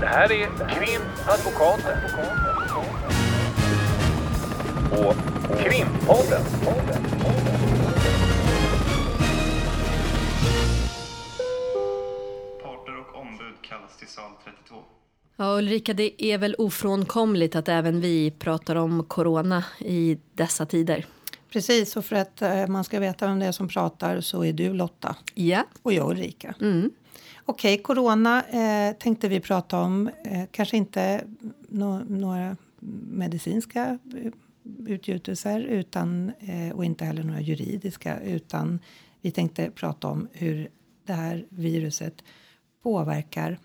Det här är Krimadvokaten. Och Krimpodden. Parter och ombud kallas till sal 32. Ja, Ulrika, det är väl ofrånkomligt att även vi pratar om corona i dessa tider. Precis, och för att eh, man ska veta vem det är som pratar så är du Lotta Ja. och jag Ulrika. Mm. Okej, corona eh, tänkte vi prata om. Eh, kanske inte nå- några medicinska eh, utgjutelser utan, eh, och inte heller några juridiska utan vi tänkte prata om hur det här viruset påverkar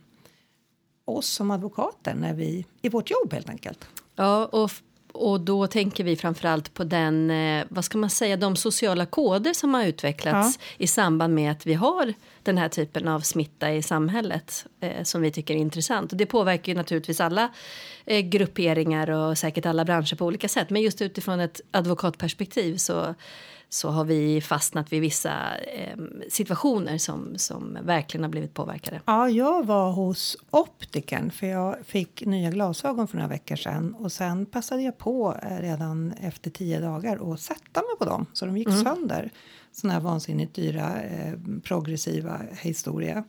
oss som advokater när vi, i vårt jobb helt enkelt. Ja, och, och då tänker vi framförallt på den, eh, vad ska man säga, de sociala koder som har utvecklats i samband med att vi har den här typen av smitta i samhället eh, som vi tycker är intressant. Och det påverkar ju naturligtvis alla eh, grupperingar och säkert alla branscher på olika sätt. Men just utifrån ett advokatperspektiv så, så har vi fastnat vid vissa eh, situationer som, som verkligen har blivit påverkade. Ja, jag var hos optikern för jag fick nya glasögon för några veckor sedan och sen passade jag på eh, redan efter tio dagar att sätta mig på dem så de gick sönder. Såna här vansinnigt dyra eh, progressiva historia.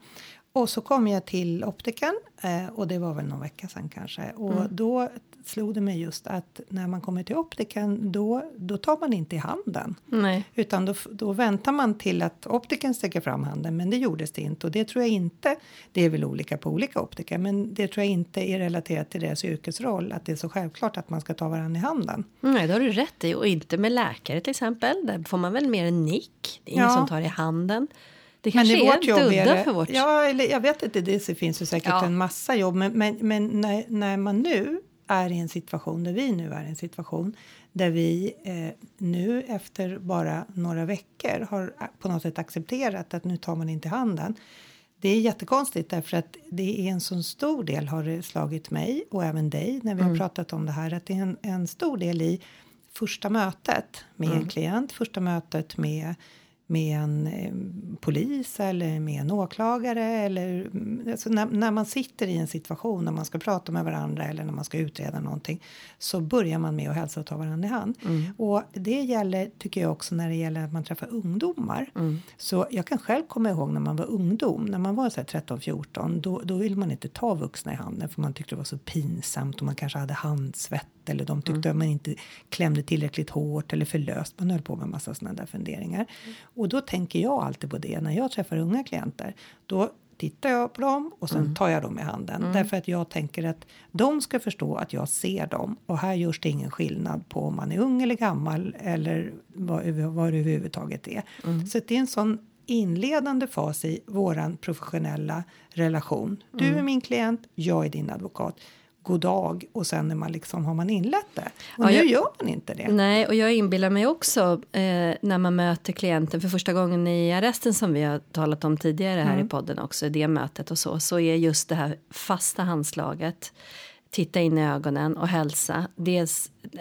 Och så kom jag till optikern eh, och det var väl någon vecka sedan kanske och då slog det mig just att när man kommer till optikern då, då tar man inte i handen. Nej. Utan då, då väntar man till att optiken sträcker fram handen, men det gjordes det inte. Och det tror jag inte, det är väl olika på olika optiker, men det tror jag inte är relaterat till deras yrkesroll, att det är så självklart att man ska ta varandra i handen. Nej, det har du rätt i. Och inte med läkare till exempel. Där får man väl mer en nick. Det är ingen Ja. som tar i handen. Det Men kanske i är vårt jobb är det, för vårt... Ja, eller jag vet inte, det finns ju säkert Ja. en massa jobb, men, men, men när, när man nu är i en situation, där vi nu är i en situation där vi eh, nu efter bara några veckor har på något sätt accepterat att nu tar man inte handen. Det är jättekonstigt därför att det är en så stor del har det slagit mig och även dig när vi har pratat om det här att det är en, en stor del i första mötet med en klient, första mötet med med en eh, polis eller med en åklagare eller mm, alltså när, när man sitter i en situation när man ska prata med varandra eller när man ska utreda någonting så börjar man med att hälsa och ta varandra i hand. Och det gäller tycker jag också när det gäller att man träffar ungdomar. Så jag kan själv komma ihåg när man var ungdom, när man var så här 13-14 då, då ville man inte ta vuxna i handen för man tyckte det var så pinsamt och man kanske hade handsvett eller de tyckte att man inte klämde tillräckligt hårt eller för löst. Man höll på med massa sådana där funderingar. Och då tänker jag alltid på det när jag träffar unga klienter. Då tittar jag på dem och sen tar jag dem i handen. Därför att jag tänker att de ska förstå att jag ser dem. Och här görs det ingen skillnad på om man är ung eller gammal eller vad, vad det överhuvudtaget är. Så det är en sån inledande fas i våran professionella relation. Du är min klient, jag är din advokat. God dag och sen är man liksom, har man inlett det. Och Ja, nu jag- gör man inte det. Nej, och jag inbillar mig också eh, när man möter klienten för första gången i arresten som vi har talat om tidigare här i podden också, det mötet och så, så är just det här fasta handslaget, titta in i ögonen och hälsa, det är, eh,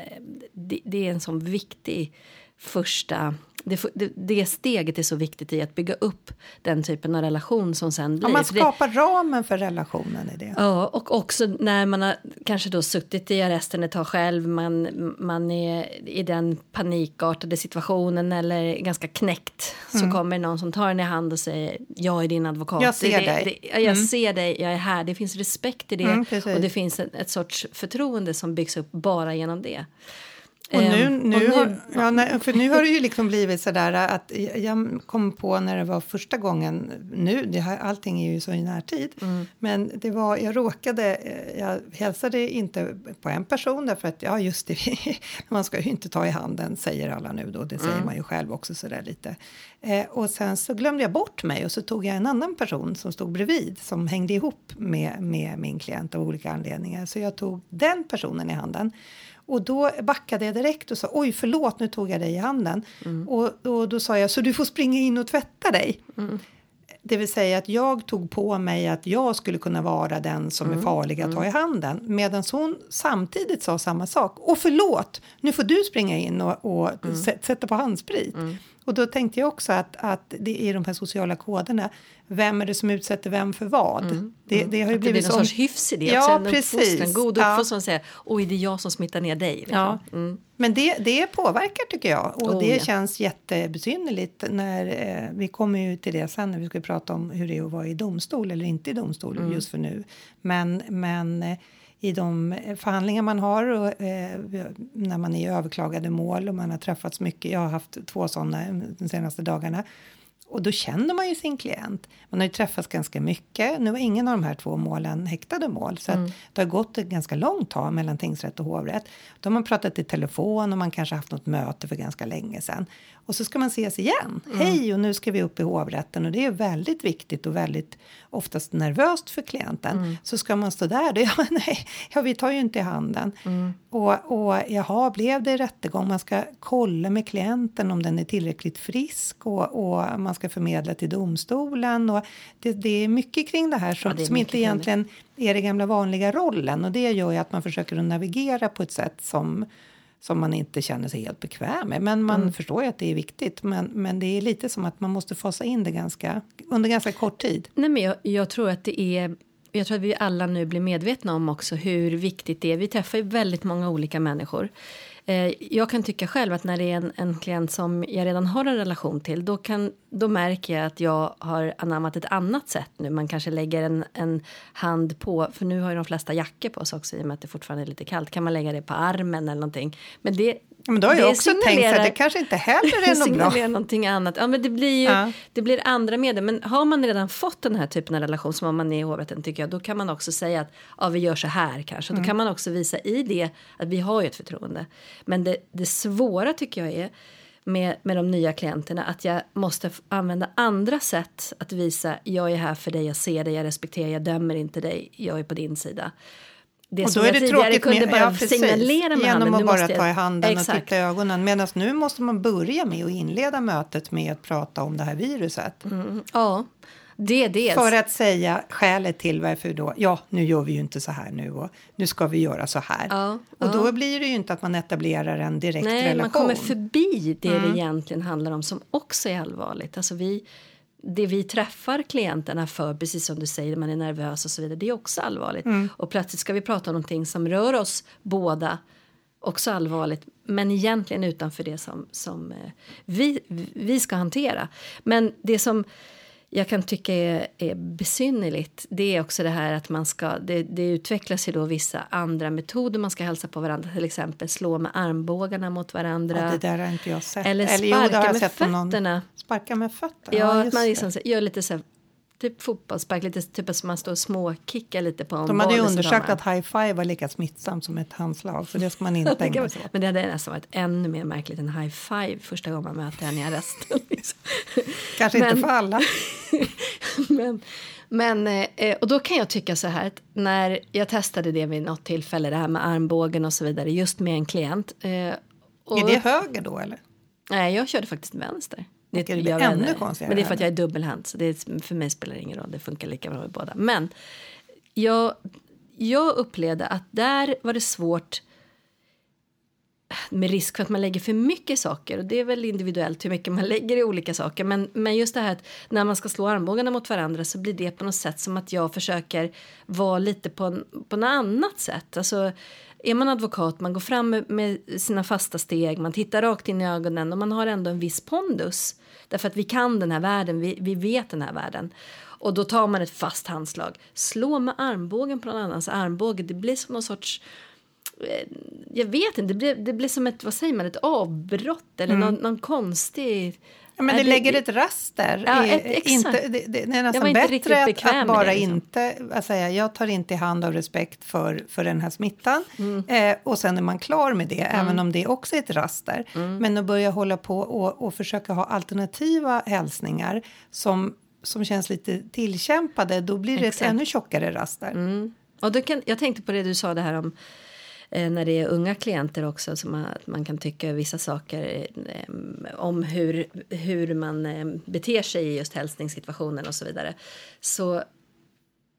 det, det är en sån viktig första det, det, det steget är så viktigt i att bygga upp den typen av relation som sen blir. Ja, man För det- skapar ramen för relationen i det. Ja, och också när man har kanske då suttit i arresten ett tag själv, man, man är i den panikartade situationen eller ganska knäckt, så kommer någon som tar en i hand och säger jag är din advokat. Mm. Jag ser dig. Jag ser dig, jag är här. Det finns respekt i det Mm, och det finns ett, ett sorts förtroende som byggs upp bara genom det. Och nu, Ehm, nu, och nu- har, ja, nej, för nu har det ju liksom blivit sådär att jag- jag kom på när det var första gången, nu, det här, allting är ju så i närtid, Mm. men det var, jag råkade, eh, jag hälsade inte på en person därför att, ja just det, man ska ju inte ta i handen, säger alla nu då, det säger Mm. man ju själv också sådär lite. Eh, och sen så glömde jag bort mig och så tog jag en annan person som stod bredvid som hängde ihop med, med min klient av olika anledningar, så jag tog den personen i handen. Och då backade jag direkt och sa oj förlåt nu tog jag dig i handen. Och, och då sa jag så du får springa in och tvätta dig. Det vill säga att jag tog på mig att jag skulle kunna vara den som är farlig att ha i handen. Medan hon samtidigt sa samma sak. Och förlåt, nu får du springa in och, och sä- sätta på handsprit. Och då tänkte jag också att, att det i de här sociala koderna, vem är det som utsätter vem för vad? Mm, Det, det har ju Att det blir blivit någon sorts hyfs i det Ja. En precis. uppfostran, En god Ja. uppfostran säger oj det är jag som smittar ner dig. liksom. Ja. Men det, det påverkar tycker jag och Oh, det ja. känns jättebesynnerligt när eh, vi kommer ju till det sen när vi ska prata om hur det är att vara i domstol eller inte i domstol Mm. just för nu. Men, men eh, i de förhandlingar man har och eh, när man är i överklagade mål och man har träffats mycket. Jag har haft två sådana de senaste dagarna. Och då känner man ju sin klient. Man har ju träffats ganska mycket. Nu var ingen av de här två målen häktade mål. Så att det har gått ett ganska långt tag mellan tingsrätt och hovrätt. Då har man pratat i telefon och man kanske haft något möte för ganska länge sedan. Och så ska man ses igen. Hej och nu ska vi upp i hovrätten. Och det är väldigt viktigt och väldigt oftast nervöst för klienten. Så ska man stå där. Då, ja, nej, ja, vi tar ju inte i handen. Och, och jaha, blev det rättegång? Man ska kolla med klienten om den är tillräckligt frisk och, och man ska förmedla till domstolen. Och det, det är mycket kring det här som, Ja, det som inte det. egentligen är det gamla vanliga rollen. Och det gör ju att man försöker att navigera på ett sätt som som man inte känner sig helt bekväm med. Men man Mm. förstår ju att det är viktigt. Men, men det är lite som att man måste fasa in det ganska, under ganska kort tid. Nej, men jag, jag tror att det är jag tror att vi alla nu blir medvetna om också hur viktigt det är. Vi träffar ju väldigt många olika människor. Eh, jag kan tycka själv att när det är en, en klient som jag redan har en relation till då, kan, då märker jag att jag har anammat ett annat sätt nu. Man kanske lägger en, en hand på, för nu har ju de flesta jackor på sig också i och med att det fortfarande är lite kallt. Kan man lägga det på armen eller någonting. Men det, Ja, Men då har det jag också tänkt att det kanske inte heller är det något bra. signalerar någonting annat. Ja, men det blir ju Ja. det blir andra medel. Men har man redan fått den här typen av relation som om man är i hovrätten tycker jag, då kan man också säga att ja, vi gör så här kanske. Mm. Då kan man också visa i det att vi har ju ett förtroende. Men det, det svåra tycker jag är med, med de nya klienterna att jag måste använda andra sätt att visa jag är här för dig, jag ser dig, jag respekterar, jag dömer inte dig, jag är på din sida. Det Och då är det tråkigt kunde med, bara ja, precis, signalera med handen. genom att nu bara jag- ta i handen och Exakt. titta i ögonen. Medan nu måste man börja med att inleda mötet med att prata om det här viruset. Ja, det är dels. För att säga skälet till varför då, ja nu gör vi ju inte så här nu och nu ska vi göra så här. Ja, och ja. då blir det ju inte att man etablerar en direkt Nej, relation. man kommer förbi det Mm. det egentligen handlar om som också är allvarligt. Alltså vi, det vi träffar klienterna för, precis som du säger, man är nervös och så vidare, det är också allvarligt. Mm. Och plötsligt ska vi prata om någonting som rör oss båda, också allvarligt, men egentligen utanför det som, som eh, vi, vi ska hantera. Men det som jag kan tycka är, är besynnerligt det är också det här att man ska, det, det utvecklas ju då vissa andra metoder man ska hälsa på varandra, till exempel slå med armbågarna mot varandra. Ja, det där har inte jag sett. Eller jo, sparka med sett på någon- fötterna. Sparka med fötterna, Ja, att just man liksom gör lite så här, typ fotbollsspark, lite typ som man står och småkickar lite på en De hade ju undersökt att high five var lika smittsamt som ett handslag, så det ska man inte ägna sig åt. Men det hade nästan varit ännu mer märkligt än high five första gången man möter henne i arresten. Liksom. Kanske Men- inte för alla. men, men, eh, och då kan jag tycka så här att när jag testade det vid något tillfälle, det här med armbågen och så vidare, just med en klient. Eh, och, Är det höger då eller? Nej, jag körde faktiskt vänster. Det, det blir vet ännu inte. konstigare Men det är för att jag är dubbelhänt. Så det är, för mig spelar det ingen roll. Det funkar lika bra med båda. Men jag, jag upplevde att där var det svårt med risk för att man lägger för mycket saker. Och det är väl individuellt hur mycket man lägger i olika saker. Men, men just det här att när man ska slå armbågarna mot varandra så blir det på något sätt som att jag försöker vara lite på, en, på något annat sätt. Alltså, är man advokat, man går fram med, sina fasta steg, man tittar rakt in i ögonen och man har ändå en viss pondus. Därför att vi kan den här världen, vi, vi vet den här världen. Och då tar man ett fast handslag. Slå med armbågen på någon annans armbåge, det blir som någon sorts eh, jag vet inte, det blir, det blir som ett, vad säger man, ett avbrott eller någon, någon konstig... Mm. Ja, men Nej, det lägger ett raster. Ja, ett- inte, det, det, det är nästan bättre att, att bara det, liksom. inte att säga jag tar inte i hand av respekt för, för den här smittan. Mm. Eh, och sen är man klar med det, även om det också är ett raster. Mm. Men att börja hålla på och, och försöka ha alternativa hälsningar som, som känns lite tillkämpade, då blir det Exakt. Mm. ett ännu tjockare raster. Och då kan, jag tänkte på det du sa det här om när det är unga klienter också som man, att man kan tycka vissa saker eh, om hur, hur man eh, beter sig i just hälsningssituationen och så vidare. Så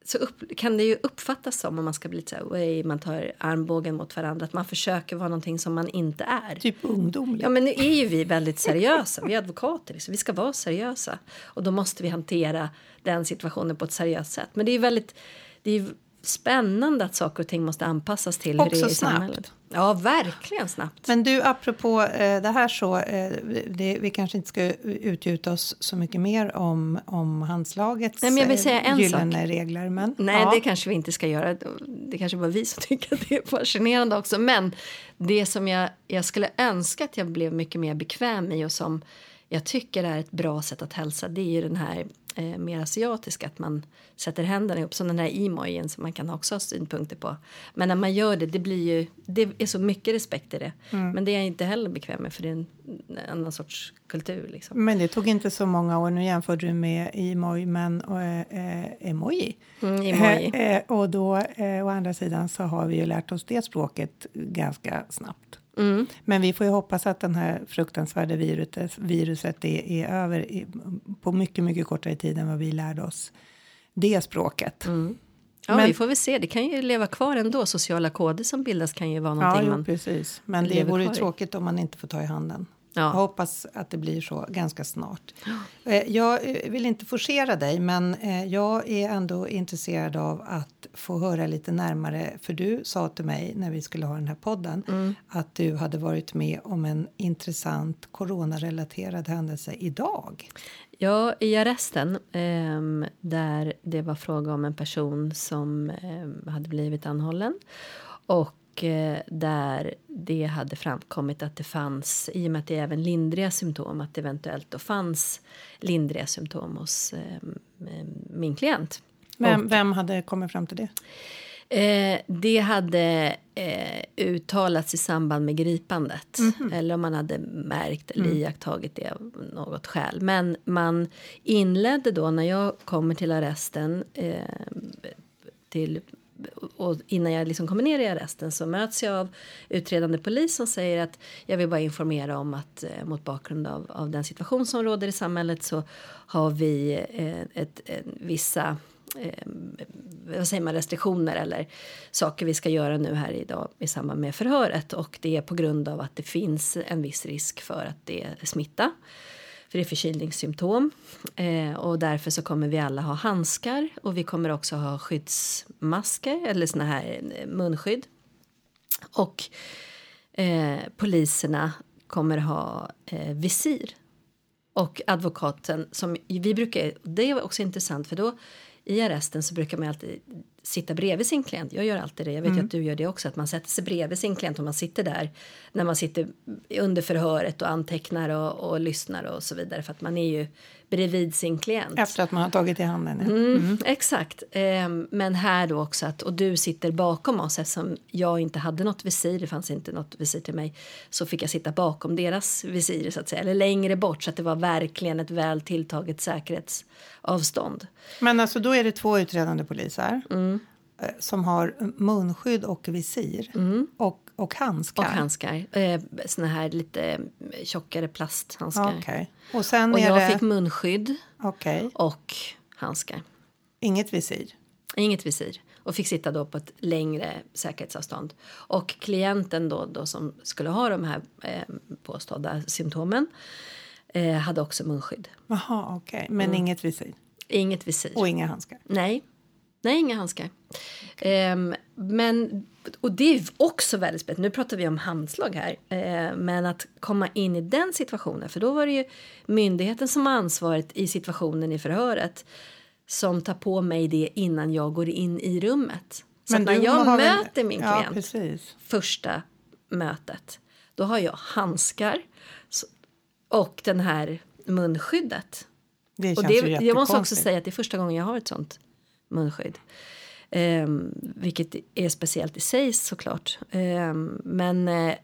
så upp, kan det ju uppfattas som om man ska bli lite så man tar armbågen mot varandra, att man försöker vara någonting som man inte är. Typ ungdomlig. Ja, men nu är ju vi väldigt seriösa. Vi är advokater, liksom. vi ska vara seriösa. Och då måste vi hantera den situationen på ett seriöst sätt. Men det är väldigt det är spännande att saker och ting måste anpassas till hur det Också är i snabbt. samhället. Ja, verkligen snabbt. Men du, apropå eh, det här så, eh, det, vi kanske inte ska utgjuta oss så mycket mer om, om handslagets Nej, men jag vill säga en eh, gyllene regler. Men, Nej, ja. det kanske vi inte ska göra. Det kanske bara vi som tycker att det är fascinerande också. Men det som jag, jag skulle önska att jag blev mycket mer bekväm i och som jag tycker är ett bra sätt att hälsa det är ju den här eh, mer asiatiska att man sätter händerna ihop som den här emojin som man kan också ha synpunkter på. Men när man gör det, det blir ju, det är så mycket respekt i det. Mm. Men det är jag inte heller bekväm med för det är en annan sorts kultur liksom. Men det tog inte så många år. Nu jämförde du med emoji, men eh, eh, emoji. Mm, emoji. Eh, eh, och då, eh, å andra sidan, så har vi ju lärt oss det språket ganska snabbt. Mm. Men vi får ju hoppas att den här fruktansvärda viruset, viruset är, är över i, på mycket, mycket kortare tid än vad vi lärde oss det språket. Mm. Ja, Men- vi får väl se. Det kan ju leva kvar ändå. Sociala koder som bildas kan ju vara Ja, någonting jo, man... precis. Men det vore ju tråkigt om man inte får ta i handen. Jag Ja. hoppas att det blir så ganska snart. Eh, Jag eh, vill inte forcera dig, men eh, jag är ändå intresserad av att få höra lite närmare. För du sa till mig när vi skulle ha den här podden Mm. att du hade varit med om en intressant coronarelaterad händelse idag. Ja, i arresten ehm, där det var fråga om en person som ehm, hade blivit anhållen och eh, där det hade framkommit att det fanns, i och med att det är även lindriga symptom, att det eventuellt då fanns lindriga symptom hos eh, min klient. Vem, vem hade kommit fram till det? Eh, det hade eh, uttalats i samband med gripandet. Eller om man hade märkt eller iakttagit det av något skäl. Men man inledde då, när jag kommer till arresten eh, till, och innan jag liksom kommer ner i arresten så möts jag av utredande polis som säger att jag vill bara informera om att eh, mot bakgrund av, av den situation som råder i samhället så har vi eh, ett, en, vissa eh, vad säger man, restriktioner eller saker vi ska göra nu här idag i samband med förhöret och det är på grund av att det finns en viss risk för att det är smitta. För det är förkylningssymptom eh, och därför så kommer vi alla ha handskar och vi kommer också ha skyddsmasker eller såna här eh, munskydd. Och eh, poliserna kommer ha eh, visir. Och advokaten som vi brukar, det är också intressant för då i arresten så brukar man alltid sitta bredvid sin klient. Jag gör alltid det. Jag vet ju att du gör det också. Att man sätter sig bredvid sin klient och man sitter där när man sitter under förhöret och antecknar och, och lyssnar och så vidare. För att man är ju bredvid sin klient. Efter att man har tagit i handen? ja. Mm, Exakt. Ehm, men här då också att, och du sitter bakom oss eftersom jag inte hade något visir, det fanns inte något visir till mig, så fick jag sitta bakom deras visir så att säga, eller längre bort så att det var verkligen ett väl tilltaget säkerhetsavstånd. Men alltså då är det två utredande poliser Mm. Eh, som har munskydd och visir och, och handskar. Mm. Och handskar, eh, såna här lite eh, tjockare plasthandskar. Okej. Och sen Och jag det... fick munskydd Okej. och handskar. Inget visir. Inget visir. Och fick sitta då på ett längre säkerhetsavstånd. Och klienten då, då som skulle ha de här eh, påstådda symptomen eh, hade också munskydd. Jaha, okej. Men Mm. inget visir. Inget visir. Och inga handskar. Nej. Nej, inga handskar. Ehm, men, och det är också väldigt spännande. Nu pratar vi om handslag här. Eh, men att komma in i den situationen. För då var det ju myndigheten som har ansvaret i situationen i förhöret. Som tar på mig det innan jag går in i rummet. Så att när jag möter min Ja, klient precis. första mötet. Då har jag handskar och den här munskyddet. Det Och känns det, ju jag måste också säga att det är första gången jag har ett sånt munskydd. Ehm, vilket är speciellt i sig såklart. Ehm, men eh,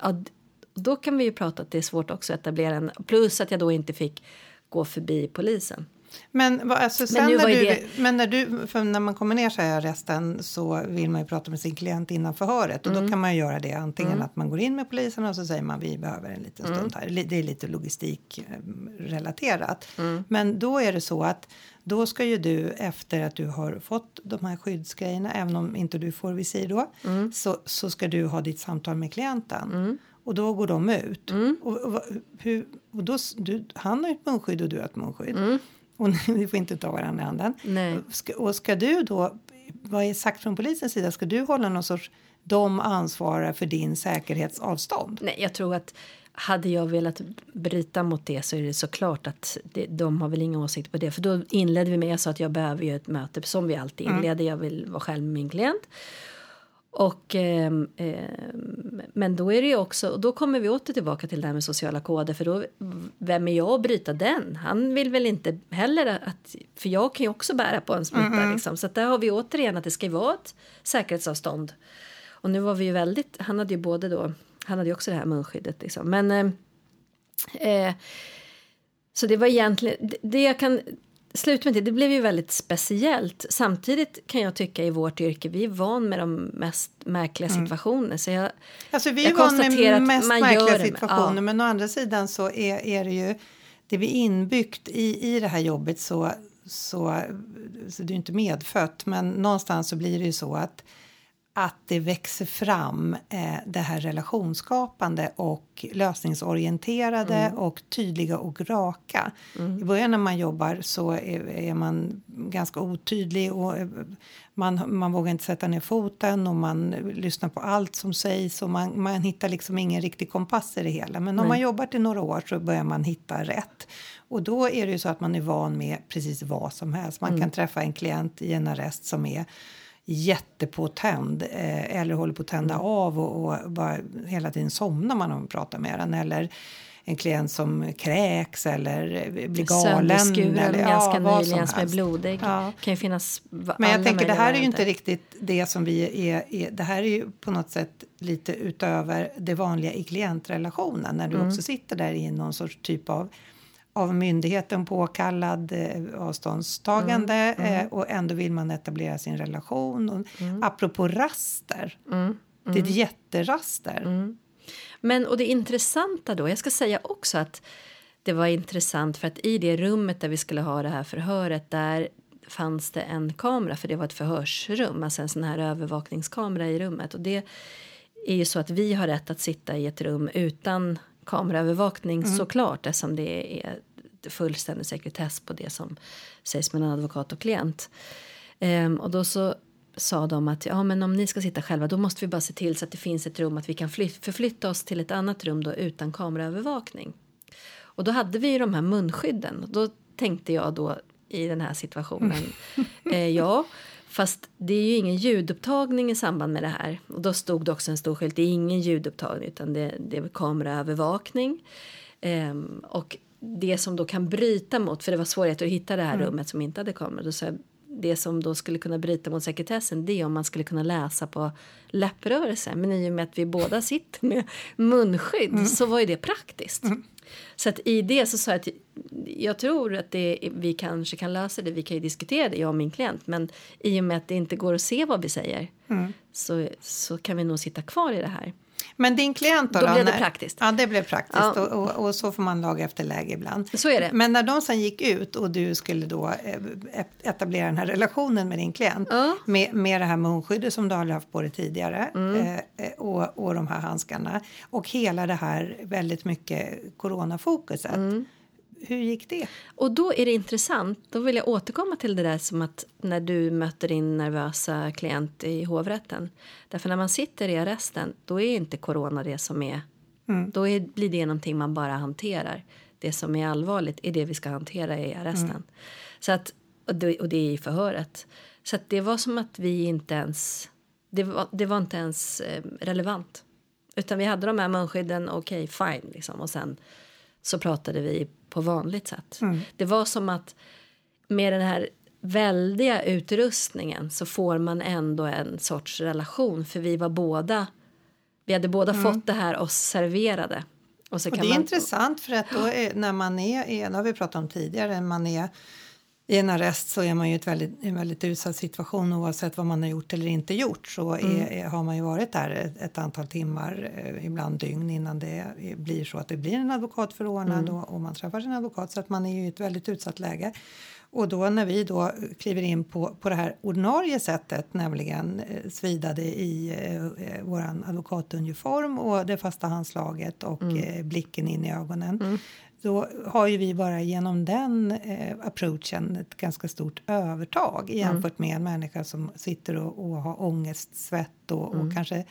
då kan vi ju prata att det är svårt också att etablera en. Plus att jag då inte fick gå förbi polisen. Men, alltså, nu när du, det- men när, du, för när man kommer ner så här i arresten så vill man ju prata med sin klient innan förhöret. Och Mm. då kan man göra det antingen att man går in med polisen och så säger man vi behöver en liten Mm. stund här. Det är lite logistikrelaterat. Mm. Men då är det så att Då ska ju du efter att du har fått de här skyddsgrejerna, även om inte du får visir då, Mm. så, så ska du ha ditt samtal med klienten. Och då går de ut. Mm. Och, och, hur, och då, du, han har ju ett munskydd och du har ett munskydd. Mm. Och ni får inte ta varandra i handen. Ska, och ska du då, vad är sagt från polisens sida, ska du hålla någon sorts, de ansvarar för din säkerhetsavstånd? Nej, jag tror att hade jag velat bryta mot det så är det såklart att det, de har väl inga åsikter på det. För då inledde vi med, jag sa att jag behöver ju ett möte som vi alltid inleder. Jag vill vara själv med min klient. Och, ehm, ehm, men då är det ju också, och då kommer vi åter tillbaka till det här med sociala koder. För då, vem är jag att bryta den? Han vill väl inte heller att, för jag kan ju också bära på en smitta liksom. Så där har vi återigen att det ska vara ett säkerhetsavstånd. Och nu var vi ju väldigt, han hade ju både då, han hade ju också det här munskyddet liksom. Men eh, eh, så det var egentligen, det, det jag kan sluta med det, det blev ju väldigt speciellt. Samtidigt kan jag tycka i vårt yrke, vi är van med de mest märkliga situationer. Så jag, Alltså vi är van med mest märkliga situationer ja. men å andra sidan så är, är det ju det vi inbyggt i, i det här jobbet så, så, så det är ju inte medfött men någonstans så blir det ju så att att det växer fram eh, det här relationsskapande och lösningsorienterade Mm. och tydliga och raka. I början när man jobbar så är, är man ganska otydlig och eh, man, man vågar inte sätta ner foten och man lyssnar på allt som sägs och man, man hittar liksom ingen riktig kompass i det hela. Men om man jobbat i några år så börjar man hitta rätt. Och då är det ju så att man är van med precis vad som helst. Man kan träffa en klient i en arrest som är jättepåtänd eh, eller håller på att tända av och, och bara hela tiden somnar man om man pratar med den. Eller en klient som kräks eller blir galen. Sönderskuren eller, ganska nyligen som är blodig. Ja. kan ju finnas Men jag tänker det här är ju inte riktigt det som vi är, är. Det här är ju på något sätt lite utöver det vanliga i klientrelationen. När du Mm. också sitter där i någon sorts typ av av myndigheten påkallad eh, avståndstagande Mm, eh, och ändå vill man etablera sin relation. Och, Mm. Apropå raster, det är ett jätteraster. Mm. Men och det intressanta då, jag ska säga också att det var intressant för att i det rummet där vi skulle ha det här förhöret där fanns det en kamera för det var ett förhörsrum, alltså en sån här övervakningskamera i rummet och det är ju så att vi har rätt att sitta i ett rum utan kameraövervakning såklart eftersom det är fullständig sekretess på det som sägs mellan advokat och klient. Ehm, och då så sa de att ja, men om ni ska sitta själva då måste vi bara se till så att det finns ett rum att vi kan fly- förflytta oss till ett annat rum då utan kameraövervakning. Och då hade vi ju de här munskydden då tänkte jag då i den här situationen, eh, ja, fast det är ju ingen ljudupptagning i samband med det här. Och då stod det också en stor skylt, det är ingen ljudupptagning utan det, det är kameraövervakning. Ehm, och det som då kan bryta mot, för det var svårigheter att hitta det här rummet som inte hade kamera, då sa jag, det som då skulle kunna bryta mot sekretessen det är om man skulle kunna läsa på läpprörelser. Men i och med att vi båda sitter med munskydd så var ju det praktiskt. Så att i det så sa jag att jag tror att det, vi kanske kan lösa det. Vi kan ju diskutera det, jag och min klient. Men i och med att det inte går att se vad vi säger så, så kan vi nog sitta kvar i det här. Men din klient då? Då blev det praktiskt. Ja, det blev praktiskt. Ja. Och, och, och så får man laga efter läge ibland. Så är det. Men när de sen gick ut och du skulle då eh, etablera den här relationen med din klient Ja. med, med det här munskyddet som du aldrig haft på dig tidigare Mm. eh, eh, och, och de här handskarna och hela det här väldigt mycket coronafokuset. Mm. Hur gick det? Och då är det intressant, då vill jag återkomma till det där som att när du möter din nervösa klient i hovrätten. Därför när man sitter i arresten, då är inte corona det som är, då är, blir det någonting man bara hanterar. Det som är allvarligt är det vi ska hantera i arresten. Så att, och, det, och det är i förhöret. Så att det var som att vi inte ens, det var, det var inte ens eh, relevant. Utan vi hade de här munskydden, okej fine liksom. Och sen så pratade vi på vanligt sätt. Det var som att med den här väldiga utrustningen så får man ändå en sorts relation för vi var båda vi hade båda fått det här oss serverade. Och, Och det är man, intressant för att då är, när man är, är, det har vi pratat om tidigare, när man är i en arrest så är man ju i väldigt, en väldigt utsatt situation oavsett vad man har gjort eller inte gjort så är, Mm. är, har man ju varit där ett, ett antal timmar, eh, ibland dygn innan det blir så att det blir en advokat förordnad Mm. och, och man träffar sin advokat så att man är ju i ett väldigt utsatt läge. Och då när vi då kliver in på, på det här ordinarie sättet, nämligen eh, svidade i eh, vår advokatuniform och det fasta handslaget och Mm. eh, blicken in i ögonen. Då har ju vi bara genom den eh, approachen ett ganska stort övertag Mm. jämfört med en människa som sitter och, och har ångest, svett och, Mm. och kanske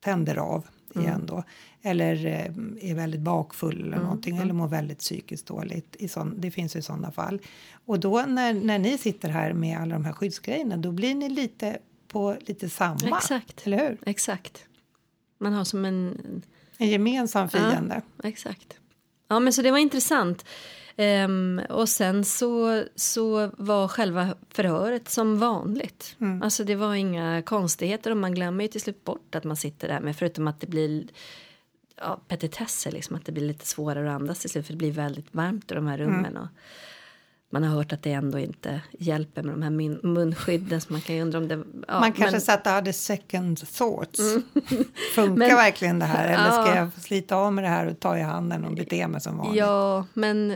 tänder av igen då. Eller eh, är väldigt bakfull Mm. eller någonting eller mår väldigt psykiskt dåligt. I sån, det finns ju sådana fall. Och då när, när ni sitter här med alla de här skyddsgrejerna då blir ni lite på lite samma. Exakt. Eller hur? Exakt. Man har som en... En gemensam fiende. Exakt. Ja, men så det var intressant. Ehm, och sen så, så var själva förhöret som vanligt. Alltså det var inga konstigheter och man glömmer ju till slut bort att man sitter där med förutom att det blir ja, petitesser, liksom att det blir lite svårare att andas till slut för det blir väldigt varmt i de här rummen. Och man har hört att det ändå inte hjälper med de här min- munskydden så man kan ju undra om det... Ja, Man kanske men- satt och hade second thoughts. Funkar Men- verkligen det här? Eller ska Ja. jag slita av med det här och ta i handen och bete mig som vanligt? Ja, men,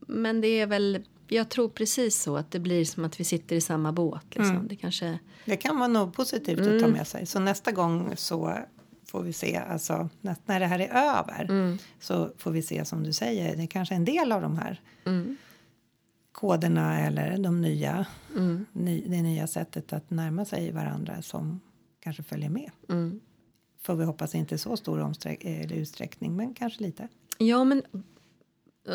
men det är väl... Jag tror precis så att det blir som att vi sitter i samma båt. Liksom. Mm. Det kanske... Det kan vara något positivt att ta Mm. med sig. Så nästa gång så får vi se, alltså när, när det här är över Mm. så får vi se som du säger, det är kanske en del av de här Mm. Koderna eller de nya, Mm. ny, det nya sättet att närma sig varandra som kanske följer med. Mm. Får vi hoppas inte så stor utsträckning, men kanske lite. Ja, men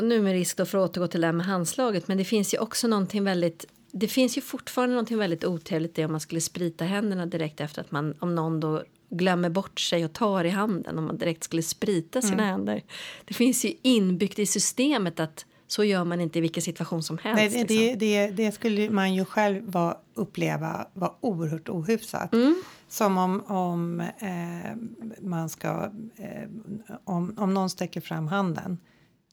nu med risk då för att återgå till det här med handslaget, men det finns ju också någonting väldigt det finns ju fortfarande någonting väldigt otrevligt i om man skulle sprita händerna direkt efter att man, om någon då glömmer bort sig och tar i handen, om man direkt skulle sprita sina Mm. händer. Det finns ju inbyggt i systemet att så gör man inte i vilken situation som helst. Nej, det, liksom. det, det, skulle man ju själv var, uppleva var oerhört ohyfsat. Mm. Som om, om eh, man ska... Eh, om, om någon sträcker fram handen,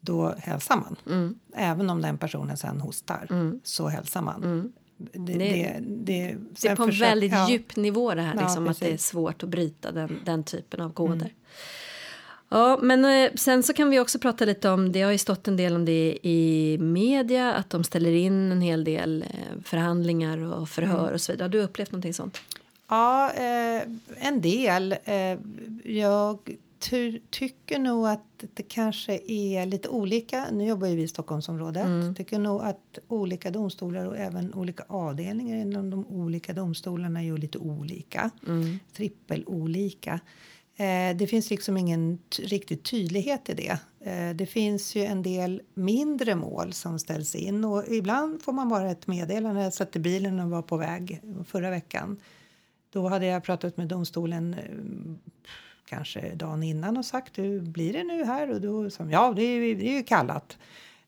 då hälsar man. Mm. Även om den personen sen hostar, så hälsar man. Det, det, det, Det är på en försök- väldigt ja. djup nivå det här, Ja, liksom, att det är svårt att bryta den, den typen av koder. Ja, men eh, sen så kan vi också prata lite om, det har ju stått en del om det i media, att de ställer in en hel del eh, förhandlingar och förhör och så vidare. Har du upplevt någonting sånt? Ja, eh, en del. Eh, jag ty tycker nog att det kanske är lite olika. Nu jobbar ju vi i Stockholmsområdet. Mm. tycker nog att olika domstolar och även olika avdelningar inom de olika domstolarna är ju lite olika. Mm. Trippelolika. Eh, det finns liksom ingen riktig tydlighet i det. Eh, det finns ju en del mindre mål som ställs in och ibland får man bara ett meddelande. Jag satt i bilen och var på väg förra veckan. Då hade jag pratat med domstolen eh, kanske dagen innan och sagt hur blir det nu här? Och då sa ja det är, det är ju kallat.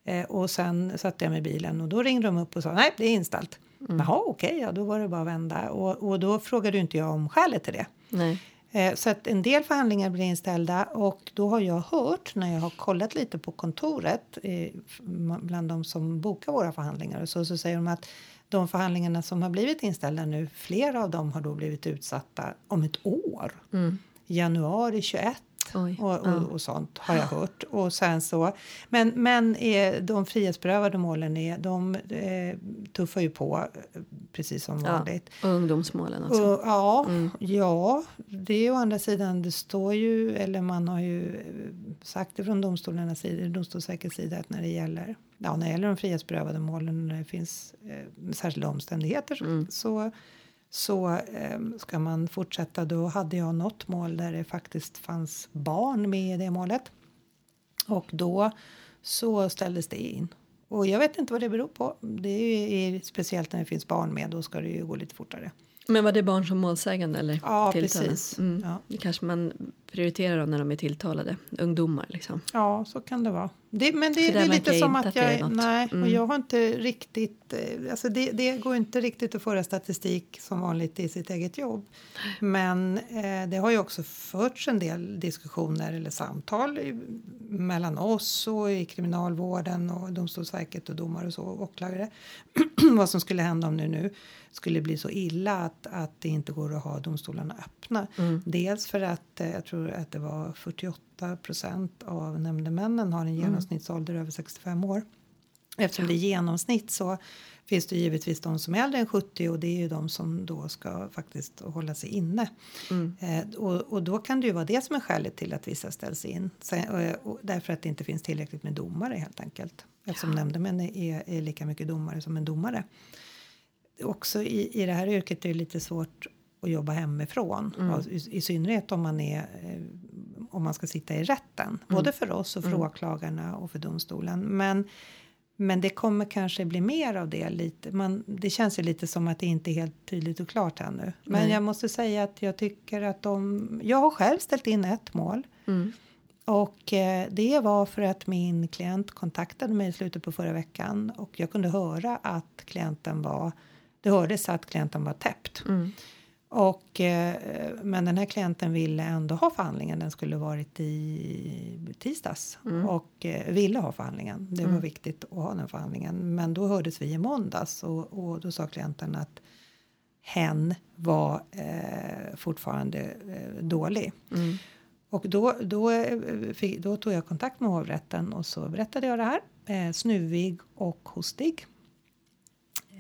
Eh, och sen satte jag mig i bilen och då ringde de upp och sa nej det är inställt. Jaha okej, ja då var det bara att vända. Och, och då frågade inte jag om skälet till det. Nej. Eh, Så att en del förhandlingar blir inställda och då har jag hört när jag har kollat lite på kontoret eh, bland de som bokar våra förhandlingar och så, så säger de att de förhandlingarna som har blivit inställda nu, flera av dem har då blivit utsatta om ett år. Januari 21 Oj, och, och, ja. och sånt har jag hört. Och sen så, men men är, de frihetsberövade målen är, de eh, tuffar ju på eh, precis som Ja, vanligt. och ungdomsmålen också. Och, ja, Mm. ja, det är å andra sidan, det står ju, eller man har ju eh, sagt det från domstolarnas sida, Domstolsverkets sida att när det gäller, ja, när det gäller de frihetsberövade målen, när det finns eh, särskilda omständigheter så- Mm. så, så eh, ska man fortsätta. Då hade jag något mål där det faktiskt fanns barn med i det målet. Och då så ställdes det in. Och jag vet inte vad det beror på. Det är ju speciellt när det finns barn med, då ska det ju gå lite fortare. Men var det barn som målsägande eller Ja, tilltalade? precis. Mm. Ja. Det kanske man prioriterar när de är tilltalade, ungdomar liksom. Ja, så kan det vara. Det, men det, det är lite som att att är jag... något. Nej, och Mm. jag har inte riktigt... eh, Alltså det, det går inte riktigt att föra statistik som vanligt i sitt eget jobb. Men eh, det har ju också förts en del diskussioner eller samtal i, mellan oss och i kriminalvården och Domstolsverket och domare och så, och åklagare. vad som skulle hända om det nu skulle bli så illa att, att det inte går att ha domstolarna öppna. Mm. Dels för att eh, jag tror att det var 48 procent av nämndemännen har en Mm. genomsnittsålder över 65 år. Eftersom det är genomsnitt så finns det givetvis de som är äldre än 70 och det är ju de som då ska faktiskt hålla sig inne. Mm. Eh, och, och då kan det ju vara det som är skälet till att vissa ställs in. Sen, och, och därför att det inte finns tillräckligt med domare helt enkelt. Eftersom ja. nämndemän är, är lika mycket domare som en domare. Också i, i det här yrket är det lite svårt att jobba hemifrån. Mm. I, I synnerhet om man är eh, om man ska sitta i rätten. Både för oss och för Mm. åklagarna och för domstolen. Men, men det kommer kanske bli mer av det. Lite. Man, det känns ju lite som att det inte är helt tydligt och klart ännu. Men Nej. jag måste säga att jag tycker att de... Jag har själv ställt in ett mål. Mm. Och eh, det var för att min klient kontaktade mig i slutet på förra veckan. Och jag kunde höra att klienten var... Det hördes att klienten var täppt. Mm. Och, eh, men den här klienten ville ändå ha förhandlingen. Den skulle varit i tisdags Mm. och eh, ville ha förhandlingen. Det var viktigt att ha den förhandlingen. Men då hördes vi i måndags och, och då sa klienten att hen var eh, fortfarande eh, dålig. Mm. Och då, då, eh, då tog jag kontakt med hovrätten och så berättade jag det här. Eh, snuvig och hostig.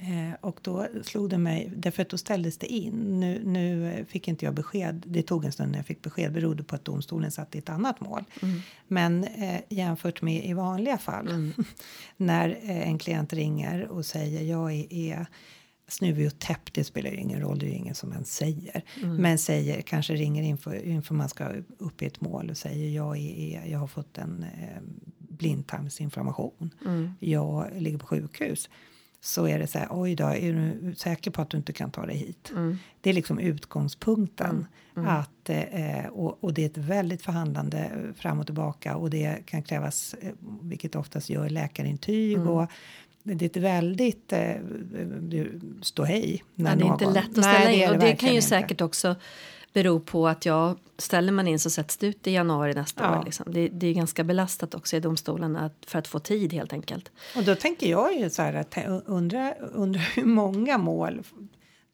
Eh, och då slog det mig, därför att då ställdes det in. Nu, nu fick inte jag besked, det tog en stund när jag fick besked, berodde på att domstolen satt i ett annat mål. Men eh, jämfört med i vanliga fall, när eh, en klient ringer och säger jag är, är snuvig och täppt, det spelar ju ingen roll, det är ju ingen som ens säger. Men säger, kanske ringer inför, inför man ska upp i ett mål och säger jag, är, är, jag har fått en eh, blindtarmsinflammation. Jag ligger på sjukhus. Så är det så här, oj då, är du säker på att du inte kan ta dig hit? Det är liksom utgångspunkten. Att, eh, och, och det är ett väldigt förhandlande fram och tillbaka och det kan krävas, eh, vilket oftast gör läkarintyg och det är ett väldigt eh, ståhej. när Ja, det är inte någon- lätt att Nej, ställa det är in. Och det verkligen kan ju inte. säkert också bero på att ja, ställer man in så sätts det ut i januari nästa Ja. år. Liksom. Det, det är ganska belastat också i domstolen att, för att få tid helt enkelt. Och då tänker jag ju så här att undra, undra hur många mål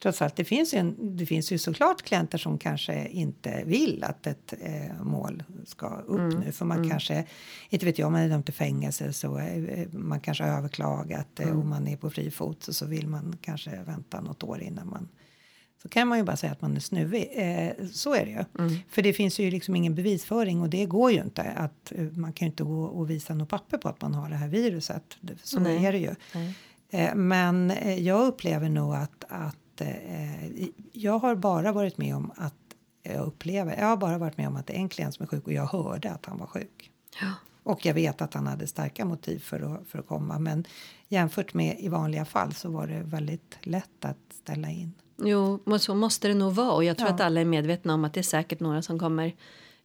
Trots allt, det finns, ju en, det finns ju såklart klienter som kanske inte vill att ett eh, mål ska upp nu. För man kanske, inte vet jag, om man är dömd till fängelse så eh, man kanske har överklagat eh, och man är på fri fot så, så vill man kanske vänta något år innan man så kan man ju bara säga att man är snuvig. Eh, så är det ju. För det finns ju liksom ingen bevisföring och det går ju inte. Att, eh, man kan ju inte gå och visa något papper på att man har det här viruset. Så Nej. är det ju. Eh, men eh, jag upplever nog att, att eh, i- jag har bara varit med om att jag upplever. Jag har bara varit med om att det är en klient som är sjuk och jag hörde att han var sjuk. Ja. Och jag vet att han hade starka motiv för att, för att komma. Men jämfört med i vanliga fall så var det väldigt lätt att ställa in. Jo, men så måste det nog vara. Och jag tror Ja. att alla är medvetna om att det är säkert några som kommer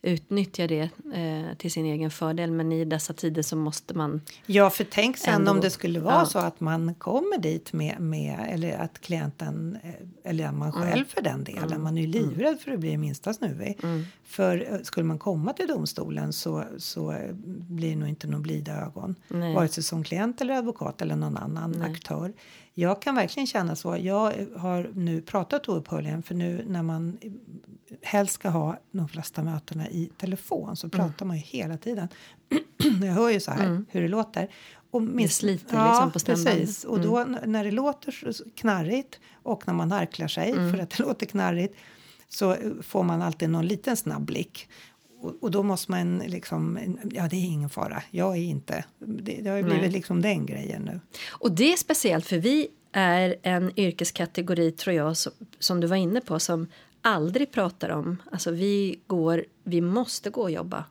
utnyttja det eh, till sin egen fördel. Men i dessa tider så måste man... Ja, för tänk sen Ändå. om det skulle vara Ja. så att man kommer dit med, med eller att klienten eh, eller man Mm. själv för den delen, man är ju livrädd för att bli minsta snuvig. Mm. För eh, skulle man komma till domstolen så, så blir det nog inte några blida ögon. Nej. Vare sig som klient eller advokat eller någon annan aktör. Jag kan verkligen känna så. Jag har nu pratat oupphörligen för nu när man helst ska ha de flesta mötena i telefon så Mm. pratar man ju hela tiden. jag hör ju så här hur det låter. Och Det sliter liksom på stämbanden. Precis. Och då n- när det låter knarrigt och när man harklar sig Mm. för att det låter knarrigt så eh, får man alltid någon liten snabb blick. Och, och då måste man liksom, ja det är ingen fara, jag är inte. Det, det har ju blivit Nej. liksom den grejen nu. Och det är speciellt för vi är en yrkeskategori tror jag som, som du var inne på som aldrig pratar om, alltså vi går, vi måste gå och jobba.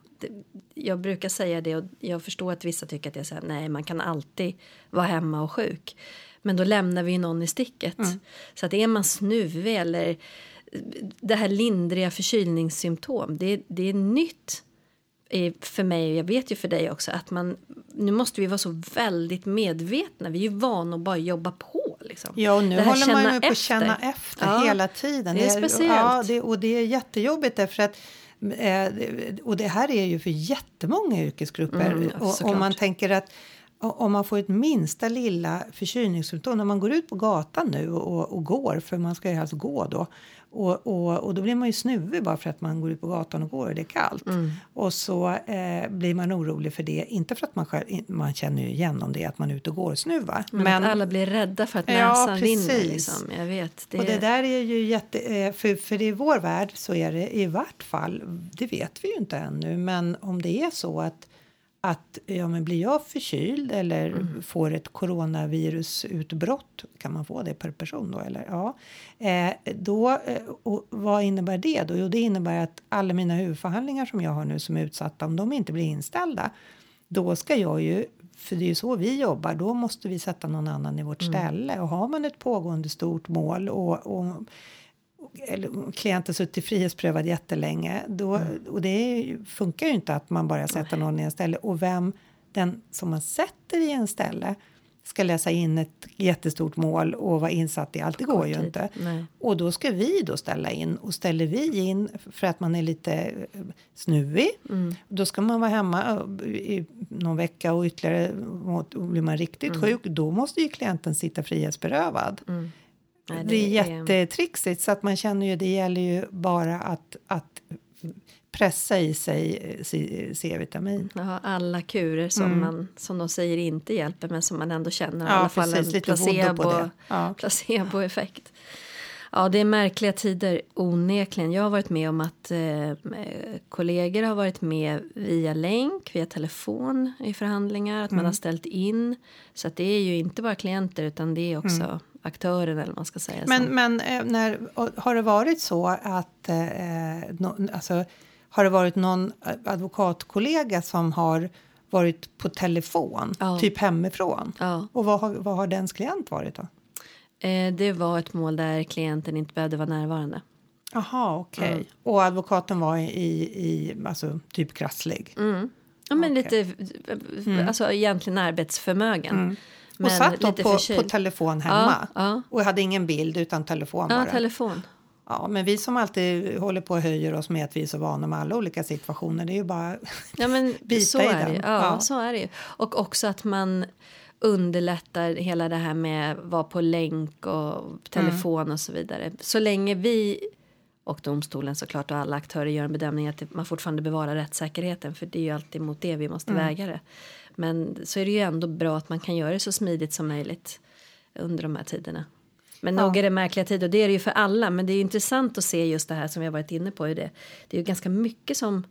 Jag brukar säga det och jag förstår att vissa tycker att så här, nej man kan alltid vara hemma och sjuk. Men då lämnar vi ju någon i sticket. Så att är man snuvig eller det här lindriga förkylningssymptom, det, det är nytt för mig och jag vet ju för dig också att man nu måste vi vara så väldigt medvetna. Vi är ju vana att bara jobba på liksom. Ja, och nu håller man ju på att känna efter Ja, hela tiden. det är speciellt. Ja, det, och det är jättejobbigt därför att eh, och det här är ju för jättemånga yrkesgrupper. Mm, och, såklart. man tänker att om man får ett minsta lilla förkylningssymptom, när man går ut på gatan nu och, och går, för man ska ju helst gå då, och, och, och då blir man ju snuvig bara för att man går ut på gatan och går och det är kallt. Mm. Och så eh, blir man orolig för det, inte för att man själv, man känner ju igen om det att man är ute och går och snuvar. Men, att alla blir rädda för att Ja, näsan vinner. precis. Liksom. Jag vet. Det, Och det där är ju jätte... eh, För, för i vår värld så är det i vart fall, det vet vi ju inte ännu, men om det är så att att ja, men blir jag förkyld eller Mm. får ett coronavirusutbrott, kan man få det per person då? Eller? Ja. Eh, då eh, och vad innebär det då? Jo, det innebär att alla mina huvudförhandlingar som jag har nu som är utsatta, om de inte blir inställda, då ska jag ju för det är ju så vi jobbar, då måste vi sätta någon annan i vårt ställe. Och har man ett pågående stort mål och, och eller klienten suttit frihetsprövad jättelänge. Då, Och det är, funkar ju inte att man bara sätter någon i en ställe. Och vem den som man sätter i en ställe ska läsa in ett jättestort mål och vara insatt i allt. Det går ju tid. inte. Nej. Och då ska vi då ställa in. Och ställer vi in för att man är lite eh, snuvig. Mm. Då ska man vara hemma eh, i någon vecka och ytterligare. Och blir man riktigt Mm. sjuk, då måste ju klienten sitta frihetsberövad. Nej, Det är jättetrixigt så att man känner ju det gäller ju bara att, att pressa i sig eh, C-vitamin. Har alla kurer som, Mm. man, som de säger inte hjälper men som man ändå känner i Ja, alla fall en placebo. Ja. placeboeffekt. Ja, det är märkliga tider onekligen. Jag har varit med om att eh, kollegor har varit med via länk, via telefon i förhandlingar, att Mm. man har ställt in. Så att det är ju inte bara klienter utan det är också aktören eller man ska säga. Mm. Men, men eh, när, har det varit så att eh, no, alltså, har det varit någon advokatkollega som har varit på telefon, Ja. typ hemifrån? Ja. Och vad har, vad har dens klient varit då? Eh, det var ett mål där klienten inte behövde vara närvarande. Jaha, okej. Och advokaten var i, i alltså, typ krasslig? Mm. Ja, men Okej. lite, alltså egentligen arbetsförmögen. Mm. Och Men satt då på, på telefon hemma? Ja, ja. Och hade ingen bild utan telefon Ja, bara? telefon. Ja, men vi som alltid håller på och höjer oss med att vi är så vana med alla olika situationer, det är ju bara... Ja, men Bita så i är det den. ju. Ja, Ja. så är det ju. Och också att man underlättar hela det här med vara på länk och telefon och så vidare. Så länge vi och domstolen såklart och alla aktörer gör en bedömning att man fortfarande bevarar rättssäkerheten för det är ju alltid mot det vi måste väga det. Men så är det ju ändå bra att man kan göra det så smidigt som möjligt under de här tiderna. Men nog Ja. är det märkliga tider och det är det ju för alla men det är intressant att se just det här som vi har varit inne på. Det, det är ju ganska mycket som,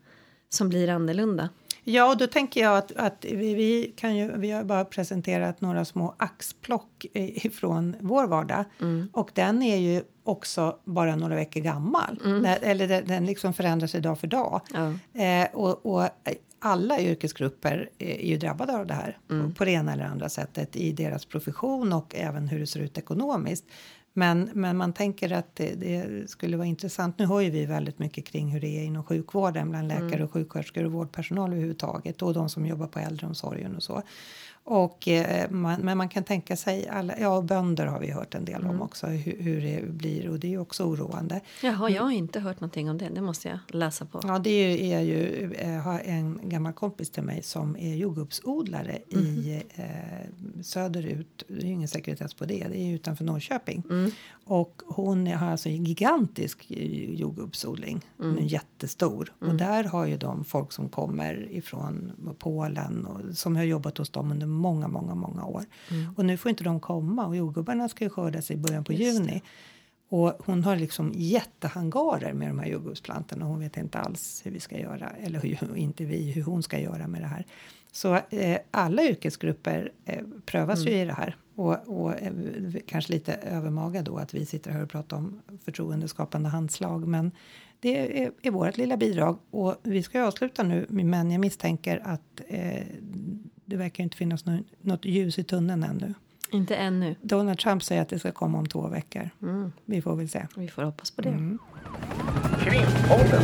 som blir annorlunda. Ja, och då tänker jag att, att vi, vi, kan ju, vi har bara presenterat några små axplock ifrån vår vardag. Och den är ju också bara några veckor gammal. Den, eller den, den liksom förändras dag för dag. Ja. Eh, och, och alla yrkesgrupper är ju drabbade av det här på, på det ena eller andra sättet i deras profession och även hur det ser ut ekonomiskt. Men, men man tänker att det, det skulle vara intressant. Nu hör ju vi väldigt mycket kring hur det är inom sjukvården bland läkare och sjuksköterskor och vårdpersonal överhuvudtaget och de som jobbar på äldreomsorgen och så. Och, eh, man, men man kan tänka sig, alla, ja bönder har vi hört en del om också, hur, hur det blir och det är ju också oroande. Jaha, jag har inte hört någonting om det. Det måste jag läsa på. Ja, det är ju, ju eh, har en gammal kompis till mig som är jordgubbsodlare i eh, söderut. Det är ju ingen sekretess på det. Det är utanför Norrköping. Och hon har alltså en gigantisk eh, jordgubbsodling. Är jättestor. Och där har ju de folk som kommer ifrån Polen och som har jobbat hos dem under många, många, många år. Och nu får inte de komma och jordgubbarna ska ju skördas i början på juni. Och hon har liksom jättehangarer med de här jordgubbsplantorna. Hon vet inte alls hur vi ska göra, eller hur, inte vi, hur hon ska göra med det här. Så eh, alla yrkesgrupper eh, prövas ju i det här. Och, och eh, kanske lite övermaga då att vi sitter här och pratar om förtroendeskapande handslag. Men det är, är vårt lilla bidrag. Och vi ska avsluta nu, men jag misstänker att eh, det verkar inte finnas något, något ljus i tunneln ännu. Inte ännu. Donald Trump säger att det ska komma om två veckor. Vi får väl se. Vi får hoppas på det. Mm. Krimpodden.